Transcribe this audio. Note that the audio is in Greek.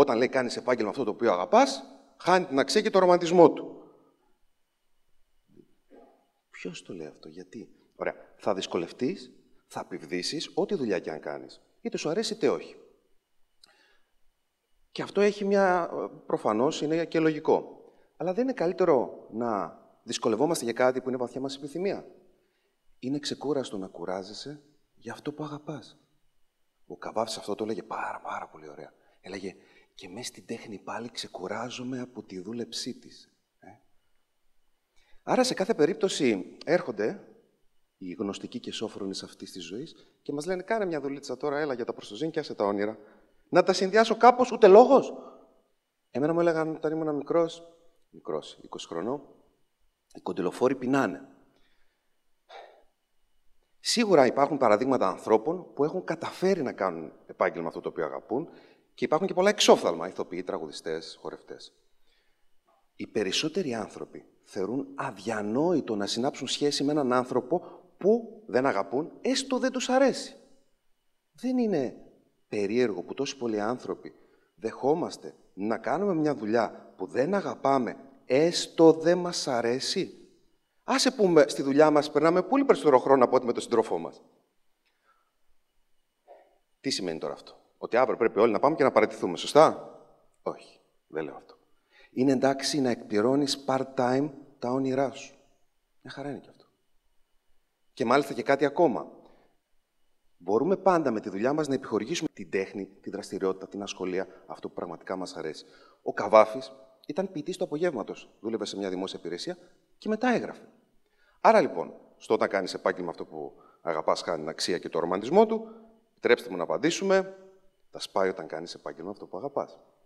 Όταν λέει κάνεις επάγγελμα αυτό το οποίο αγαπάς, χάνει την αξία και το ρομαντισμό του. Ποιος το λέει αυτό, γιατί; Ωραία. Θα δυσκολευτείς, θα επιβδίσει ό,τι δουλειά και αν κάνεις. Είτε σου αρέσει είτε όχι. Και αυτό έχει μια. προφανώς είναι και λογικό. Αλλά δεν είναι καλύτερο να δυσκολευόμαστε για κάτι που είναι βαθιά μας επιθυμία. Είναι ξεκούραστο να κουράζεσαι για αυτό που αγαπάς. Ο Καβάφης αυτό το έλεγε πάρα πάρα πολύ ωραία. Έλεγε και μέσα στην τέχνη πάλι ξεκουράζομαι από τη δούλεψή της. Ε; Άρα σε κάθε περίπτωση έρχονται οι γνωστικοί και σόφρονε αυτής της ζωής και μας λένε: Κάνε μια δουλίτσα τώρα, έλα για τα προστοζήν και άσε τα όνειρα. Να τα συνδυάσω κάπως, ούτε λόγος. Εμένα μου έλεγαν όταν ήμουν μικρός, μικρός, 20 χρονών, οι κοντιλοφόροι πεινάνε. Σίγουρα υπάρχουν παραδείγματα ανθρώπων που έχουν καταφέρει να κάνουν επάγγελμα αυτό το οποίο αγαπούν και υπάρχουν και πολλά εξόφθαλμα, ηθοποιοί, τραγουδιστές, χορευτές. Οι περισσότεροι άνθρωποι θεωρούν αδιανόητο να συνάψουν σχέση με έναν άνθρωπο που δεν αγαπούν, έστω δεν τους αρέσει. Δεν είναι περίεργο που τόσοι πολλοί άνθρωποι δεχόμαστε να κάνουμε μια δουλειά που δεν αγαπάμε, έστω δεν μας αρέσει; Άσε πούμε στη δουλειά μας περνάμε πολύ περισσότερο χρόνο από ό,τι με τον σύντροφό μας. Τι σημαίνει τώρα αυτό; Ότι αύριο πρέπει όλοι να πάμε και να παραιτηθούμε, σωστά; Όχι, δεν λέω αυτό. Είναι εντάξει να εκπληρώνεις part-time τα όνειρά σου. Μια χαρά είναι και αυτό. Και μάλιστα και κάτι ακόμα. Μπορούμε πάντα με τη δουλειά μας να επιχορηγήσουμε την τέχνη, τη δραστηριότητα, την ασχολία, αυτό που πραγματικά μας αρέσει. Ο Καβάφης ήταν ποιητής του απογεύματος. Δούλευε σε μια δημόσια υπηρεσία και μετά έγραφε. Άρα λοιπόν, στο όταν κάνεις επάγγελμα αυτό που αγαπάς, χάνει την αξία και το ρομαντισμό του, επιτρέψτε μου να απαντήσουμε, τα σπάει όταν κάνεις επάγγελμα αυτό που αγαπάς.